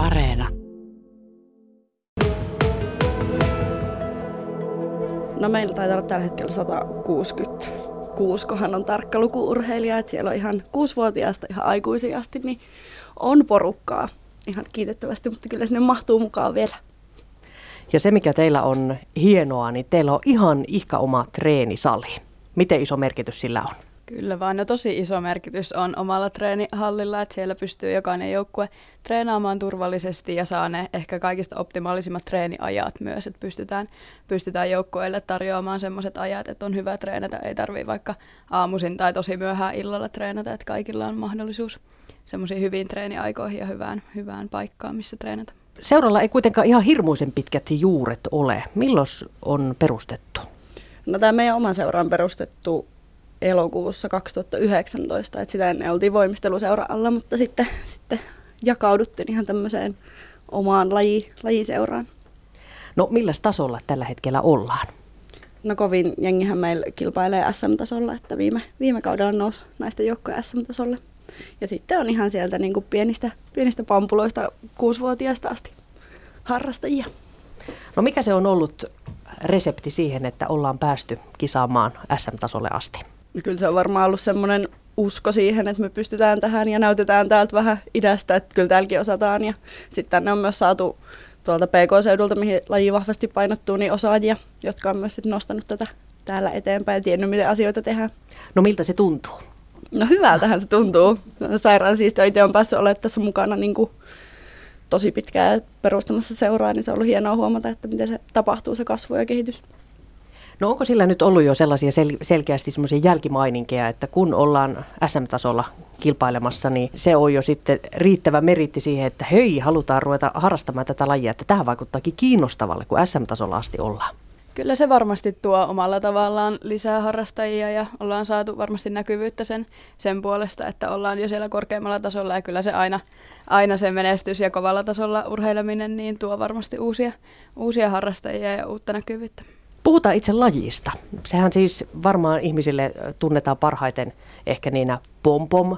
Areena. No meillä taitaa olla tällä hetkellä 166, kohan on tarkka lukuurheilija, että siellä on ihan kuusivuotiaasta ihan aikuisiin asti, niin on porukkaa ihan kiitettävästi, mutta kyllä sinne mahtuu mukaan vielä. Ja se, mikä teillä on hienoa, niin teillä on ihan ihka oma treenisali. Miten iso merkitys sillä on? Kyllä vaan, no tosi iso merkitys on omalla treenihallilla, että siellä pystyy jokainen joukkue treenaamaan turvallisesti ja saa ne ehkä kaikista optimaalisimmat treeniajat myös, että pystytään, pystytään joukkueille tarjoamaan sellaiset ajat, että on hyvä treenata, ei tarvitse vaikka aamuisin tai tosi myöhään illalla treenata, että kaikilla on mahdollisuus semmoisiin hyviin treeniaikoihin ja hyvään, hyvään paikkaan, missä treenata. Seuralla ei kuitenkaan ihan hirmuisen pitkät juuret ole. Milloin on perustettu? No tämä meidän oma seura on perustettu elokuussa 2019, että sitä ennen oltiin voimisteluseura alla, mutta sitten, sitten jakauduttiin ihan tämmöiseen omaan laji, lajiseuraan. No millä tasolla tällä hetkellä ollaan? No kovin jengihän meillä kilpailee SM-tasolla, että viime, viime kaudella nousi naisten joukkoja SM-tasolle. Ja sitten on ihan sieltä niin kuin pienistä, pienistä pampuloista kuusivuotiaasta asti harrastajia. No mikä se on ollut resepti siihen, että ollaan päästy kisaamaan SM-tasolle asti? No kyllä se on varmaan ollut semmoinen usko siihen, että me pystytään tähän ja näytetään täältä vähän idästä, että kyllä täälläkin osataan. Ja sitten tänne on myös saatu tuolta PK-seudulta, mihin laji vahvasti painottuu, niin osaajia, jotka on myös sit nostanut tätä täällä eteenpäin ja tiennyt, miten asioita tehdään. No miltä se tuntuu? No hyvältähän se tuntuu. Sairaan siistiä itse on päässyt olemaan tässä mukana niin kuin tosi pitkään perustamassa seuraa, niin se on ollut hienoa huomata, että miten se tapahtuu se kasvu ja kehitys. No onko sillä nyt ollut jo sellaisia sel- selkeästi semmoisia jälkimaininkeja, että kun ollaan SM-tasolla kilpailemassa, niin se on jo sitten riittävä meritti siihen, että hei, halutaan ruveta harrastamaan tätä lajia, että tämä vaikuttaakin kiinnostavalle, kun SM-tasolla asti ollaan. Kyllä se varmasti tuo omalla tavallaan lisää harrastajia ja ollaan saatu varmasti näkyvyyttä sen, sen puolesta, että ollaan jo siellä korkeammalla tasolla ja kyllä se aina, aina se menestys ja kovalla tasolla urheileminen niin tuo varmasti uusia, uusia harrastajia ja uutta näkyvyyttä. Puhutaan itse lajista. Sehän siis varmaan ihmisille tunnetaan parhaiten ehkä niinä pompom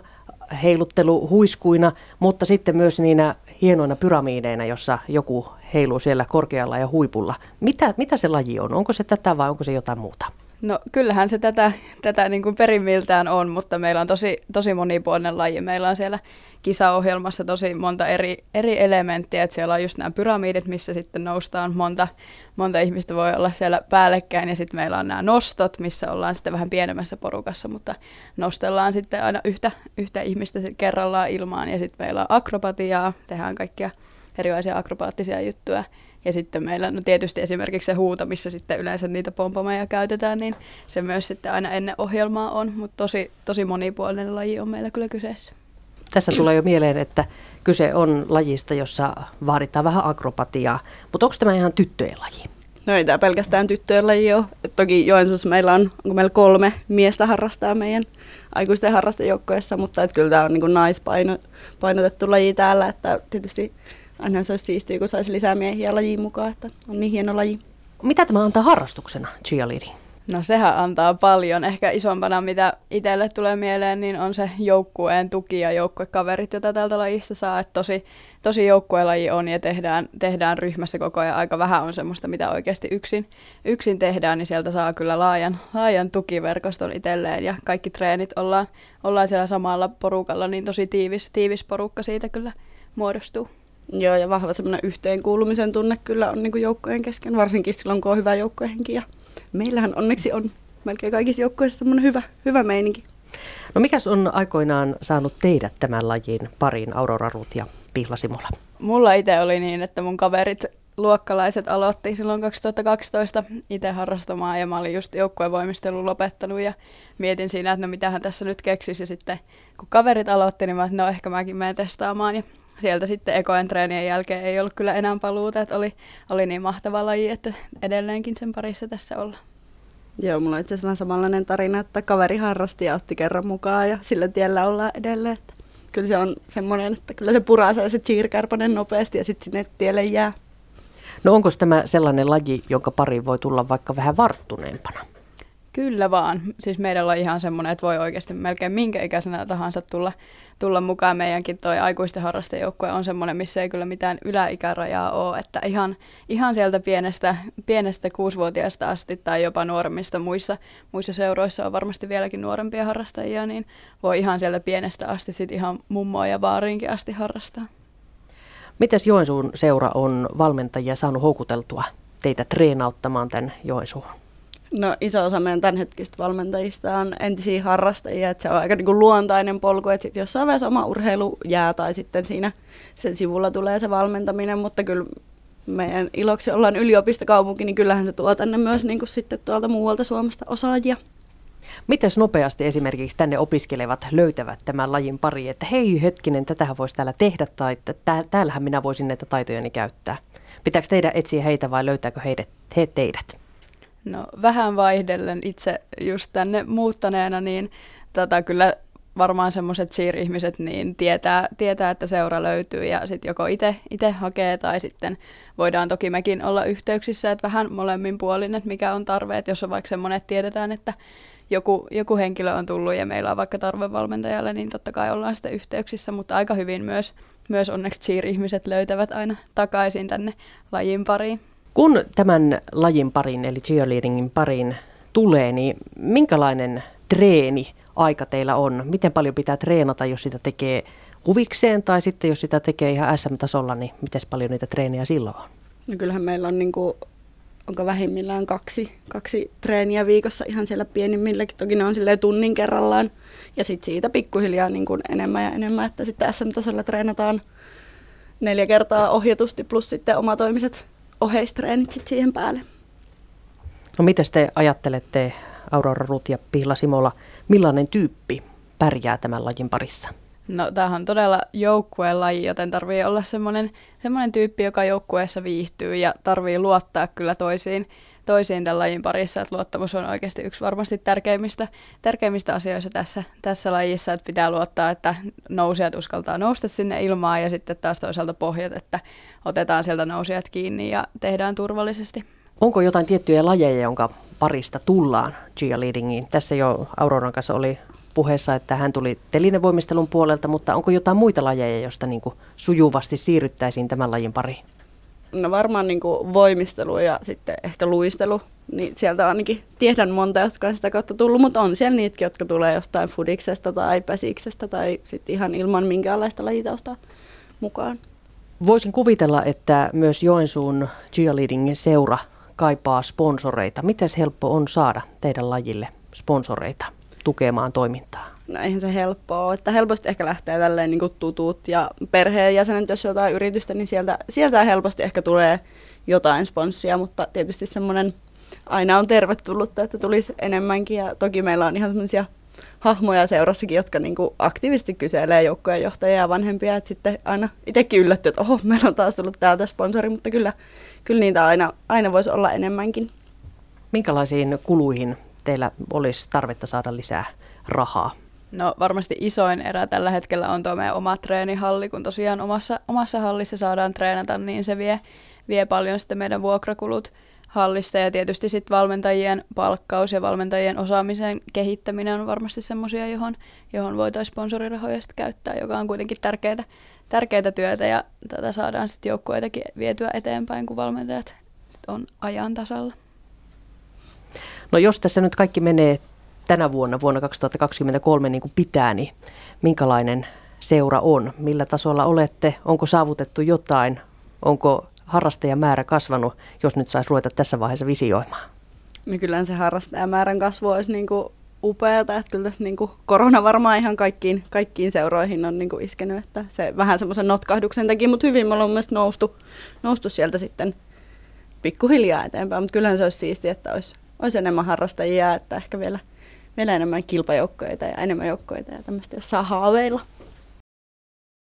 heilutteluhuiskuina, mutta sitten myös niinä hienoina pyramiideina, jossa joku heiluu siellä korkealla ja huipulla. Mitä, mitä se laji on? Onko se tätä vai onko se jotain muuta? No kyllähän se tätä, tätä niin kuin perimmiltään on, mutta meillä on tosi, tosi monipuolinen laji. Meillä on siellä kisaohjelmassa tosi monta eri, eri elementtiä, että siellä on just nämä pyramidit, missä sitten noustaan. Monta, monta ihmistä voi olla siellä päällekkäin. Ja sitten meillä on nämä nostot, missä ollaan sitten vähän pienemmässä porukassa, mutta nostellaan sitten aina yhtä, yhtä ihmistä kerrallaan ilmaan. Ja sitten meillä on akrobatiaa, tehdään kaikkia erilaisia akrobaattisia juttuja. Ja sitten meillä, no tietysti esimerkiksi se huuto, missä sitten yleensä niitä pompomeja käytetään, niin se myös sitten aina ennen ohjelmaa on, mutta tosi, tosi monipuolinen laji on meillä kyllä kyseessä. Tässä tulee jo mieleen, että kyse on lajista, jossa vaaditaan vähän akrobatiaa, mutta onko tämä ihan tyttöjen laji? No ei tämä pelkästään tyttöjen laji ole. Et toki Joensuussa meillä on, onko meillä kolme miestä harrastaa meidän aikuisten harrastejoukkoessa, mutta et kyllä tämä on niin naispainotettu laji täällä, että tietysti aina se olisi siistiä, kun saisi lisää miehiä lajiin mukaan, että on niin hieno laji. Mitä tämä antaa harrastuksena, cheerleading? No sehän antaa paljon. Ehkä isompana, mitä itselle tulee mieleen, niin on se joukkueen tuki ja joukkuekaverit, joita tältä lajista saa. Että tosi, tosi joukkuelaji on ja tehdään, tehdään ryhmässä koko ajan. Aika vähän on semmoista, mitä oikeasti yksin, yksin tehdään, niin sieltä saa kyllä laajan, laajan tukiverkoston itselleen. Ja kaikki treenit ollaan, ollaan siellä samalla porukalla, niin tosi tiivis, tiivis porukka siitä kyllä muodostuu. Joo, ja vahva semmoinen yhteenkuulumisen tunne kyllä on niin joukkojen kesken, varsinkin silloin, kun on hyvä joukkojenkin. Ja meillähän onneksi on melkein kaikissa joukkoissa semmoinen hyvä, hyvä meininki. No mikäs on aikoinaan saanut teidät tämän lajin pariin, Aurora Rut ja Pihla Simula? Mulla itse oli niin, että mun kaverit luokkalaiset aloitti silloin 2012 itse harrastamaan ja mä olin just joukkuevoimistelun lopettanut ja mietin siinä, että no mitähän tässä nyt keksisi ja sitten kun kaverit aloitti, niin mä että no ehkä mäkin menen testaamaan ja sieltä sitten ekoen treenien jälkeen ei ollut kyllä enää paluuta, että oli, oli niin mahtava laji, että edelleenkin sen parissa tässä olla. Joo, mulla on itse asiassa samanlainen tarina, että kaveri harrasti ja otti kerran mukaan ja sillä tiellä ollaan edelleen. Että kyllä se on semmoinen, että kyllä se purasee se cheerkärpänen nopeasti ja sitten sinne tielle jää. No onko tämä sellainen laji, jonka pari voi tulla vaikka vähän varttuneempana? Kyllä vaan. Siis meillä on ihan semmoinen, että voi oikeasti melkein minkä ikäisenä tahansa tulla, tulla mukaan. Meidänkin toi aikuisten harrastajoukkue on semmoinen, missä ei kyllä mitään yläikärajaa ole. Että ihan, ihan sieltä pienestä, pienestä kuusivuotiaasta asti tai jopa nuoremmista muissa, muissa seuroissa on varmasti vieläkin nuorempia harrastajia, niin voi ihan sieltä pienestä asti sit ihan mummoa ja vaariinkin asti harrastaa. Mites Joensuun seura on valmentajia saanut houkuteltua teitä treenauttamaan tämän Joensuun? No iso osa meidän tämänhetkistä valmentajista on entisiä harrastajia, että se on aika niin kuin luontainen polku, että sitten jossain vaiheessa oma urheilu jää tai sitten siinä sen sivulla tulee se valmentaminen, mutta kyllä meidän iloksi ollaan yliopistokaupunki, niin kyllähän se tuo tänne myös niin kuin sitten tuolta muualta Suomesta osaajia. Miten nopeasti esimerkiksi tänne opiskelevat löytävät tämän lajin pari, että hei hetkinen, tätähän voisi täällä tehdä tai että täällähän minä voisin näitä taitojani käyttää. Pitääkö teidän etsiä heitä vai löytääkö heidät, he teidät? No vähän vaihdellen itse just tänne muuttaneena, niin tota, kyllä varmaan semmoiset siir-ihmiset niin tietää, tietää, että seura löytyy ja sitten joko itse hakee tai sitten voidaan toki mekin olla yhteyksissä, että vähän molemmin puolin, että mikä on tarve, että jos on vaikka semmoinen, että tiedetään, että joku, joku henkilö on tullut ja meillä on vaikka tarve valmentajalle, niin totta kai ollaan sitten yhteyksissä, mutta aika hyvin myös, myös onneksi cheer-ihmiset löytävät aina takaisin tänne lajin pariin. Kun tämän lajin parin, eli cheerleadingin parin tulee, niin minkälainen treeni aika teillä on? Miten paljon pitää treenata, jos sitä tekee huvikseen, tai sitten jos sitä tekee ihan SM-tasolla, niin miten paljon niitä treeniä silloin on? No kyllähän meillä on niin kuin, onko vähimmillään kaksi, kaksi treeniä viikossa ihan siellä pienimmilläkin. Toki ne on silleen tunnin kerrallaan. Ja sitten siitä pikkuhiljaa niin kuin enemmän ja enemmän, että sitten SM-tasolla treenataan neljä kertaa ohjatusti plus sitten omatoimiset oheistreenit sit siihen päälle. No miten te ajattelette, Aurora Rut ja Pihla Simola, millainen tyyppi pärjää tämän lajin parissa? No tämähän on todella joukkueen laji, joten tarvii olla semmoinen, semmoinen tyyppi, joka joukkueessa viihtyy ja tarvii luottaa kyllä toisiin, toisiin tämän lajin parissa, että luottamus on oikeasti yksi varmasti tärkeimmistä, tärkeimmistä asioista tässä, tässä lajissa, että pitää luottaa, että nousijat uskaltaa nousta sinne ilmaan ja sitten taas toisaalta pohjat, että otetaan sieltä nousijat kiinni ja tehdään turvallisesti. Onko jotain tiettyjä lajeja, jonka parista tullaan cheerleadingiin? Tässä jo Auroran kanssa oli puheessa, että hän tuli telinevoimistelun puolelta, mutta onko jotain muita lajeja, joista niin sujuvasti siirryttäisiin tämän lajin pariin? No varmaan niin kuin voimistelu ja sitten ehkä luistelu. Niin sieltä ainakin tiedän monta, jotka on sitä kautta tullut, mutta on siellä niitäkin, jotka tulee jostain fudiksesta tai päsiksestä tai sitten ihan ilman minkäänlaista lajitaustaa mukaan. Voisin kuvitella, että myös Joensuun cheerleadingin seura kaipaa sponsoreita. Miten helppo on saada teidän lajille sponsoreita tukemaan toimintaa? No eihän se helppoa. Että helposti ehkä lähtee tälleen niin kuin tutut ja perheenjäsenet, jos jotain yritystä, niin sieltä, sieltä helposti ehkä tulee jotain sponssia, mutta tietysti semmoinen aina on tervetullutta, että tulisi enemmänkin. Ja toki meillä on ihan semmoisia hahmoja seurassakin, jotka niin kuin aktiivisesti kyselee joukkojen johtajia ja vanhempia, että sitten aina itsekin yllätty, että oho, meillä on taas tullut täältä sponsori, mutta kyllä, kyllä niitä aina, aina voisi olla enemmänkin. Minkälaisiin kuluihin teillä olisi tarvetta saada lisää rahaa? No varmasti isoin erä tällä hetkellä on tuo meidän oma treenihalli, kun tosiaan omassa, omassa hallissa saadaan treenata, niin se vie, vie paljon sitten meidän vuokrakulut hallista ja tietysti sitten valmentajien palkkaus ja valmentajien osaamisen kehittäminen on varmasti semmoisia, johon, johon voitaisiin sponsorirahoja sitten käyttää, joka on kuitenkin tärkeää, tärkeää työtä ja tätä saadaan sitten joukkueitakin vietyä eteenpäin, kun valmentajat sit on ajan tasalla. No jos tässä nyt kaikki menee tänä vuonna, vuonna 2023 niin kuin pitää, niin minkälainen seura on? Millä tasolla olette? Onko saavutettu jotain? Onko harrastajamäärä kasvanut, jos nyt saisi ruveta tässä vaiheessa visioimaan? No kyllä se harrastajamäärän kasvu olisi niin kuin upeata, että kyllä tässä niin kuin korona varmaan ihan kaikkiin, kaikkiin seuroihin on niin kuin iskenyt, että se vähän semmoisen notkahduksen teki, mutta hyvin me ollaan mielestäni noustu, noustu sieltä sitten pikkuhiljaa eteenpäin, mutta kyllähän se olisi siistiä, että olisi, olisi enemmän harrastajia, että ehkä vielä, vielä enemmän kilpajoukkoita ja enemmän joukkoita ja tämmöistä, jos saa haaveilla.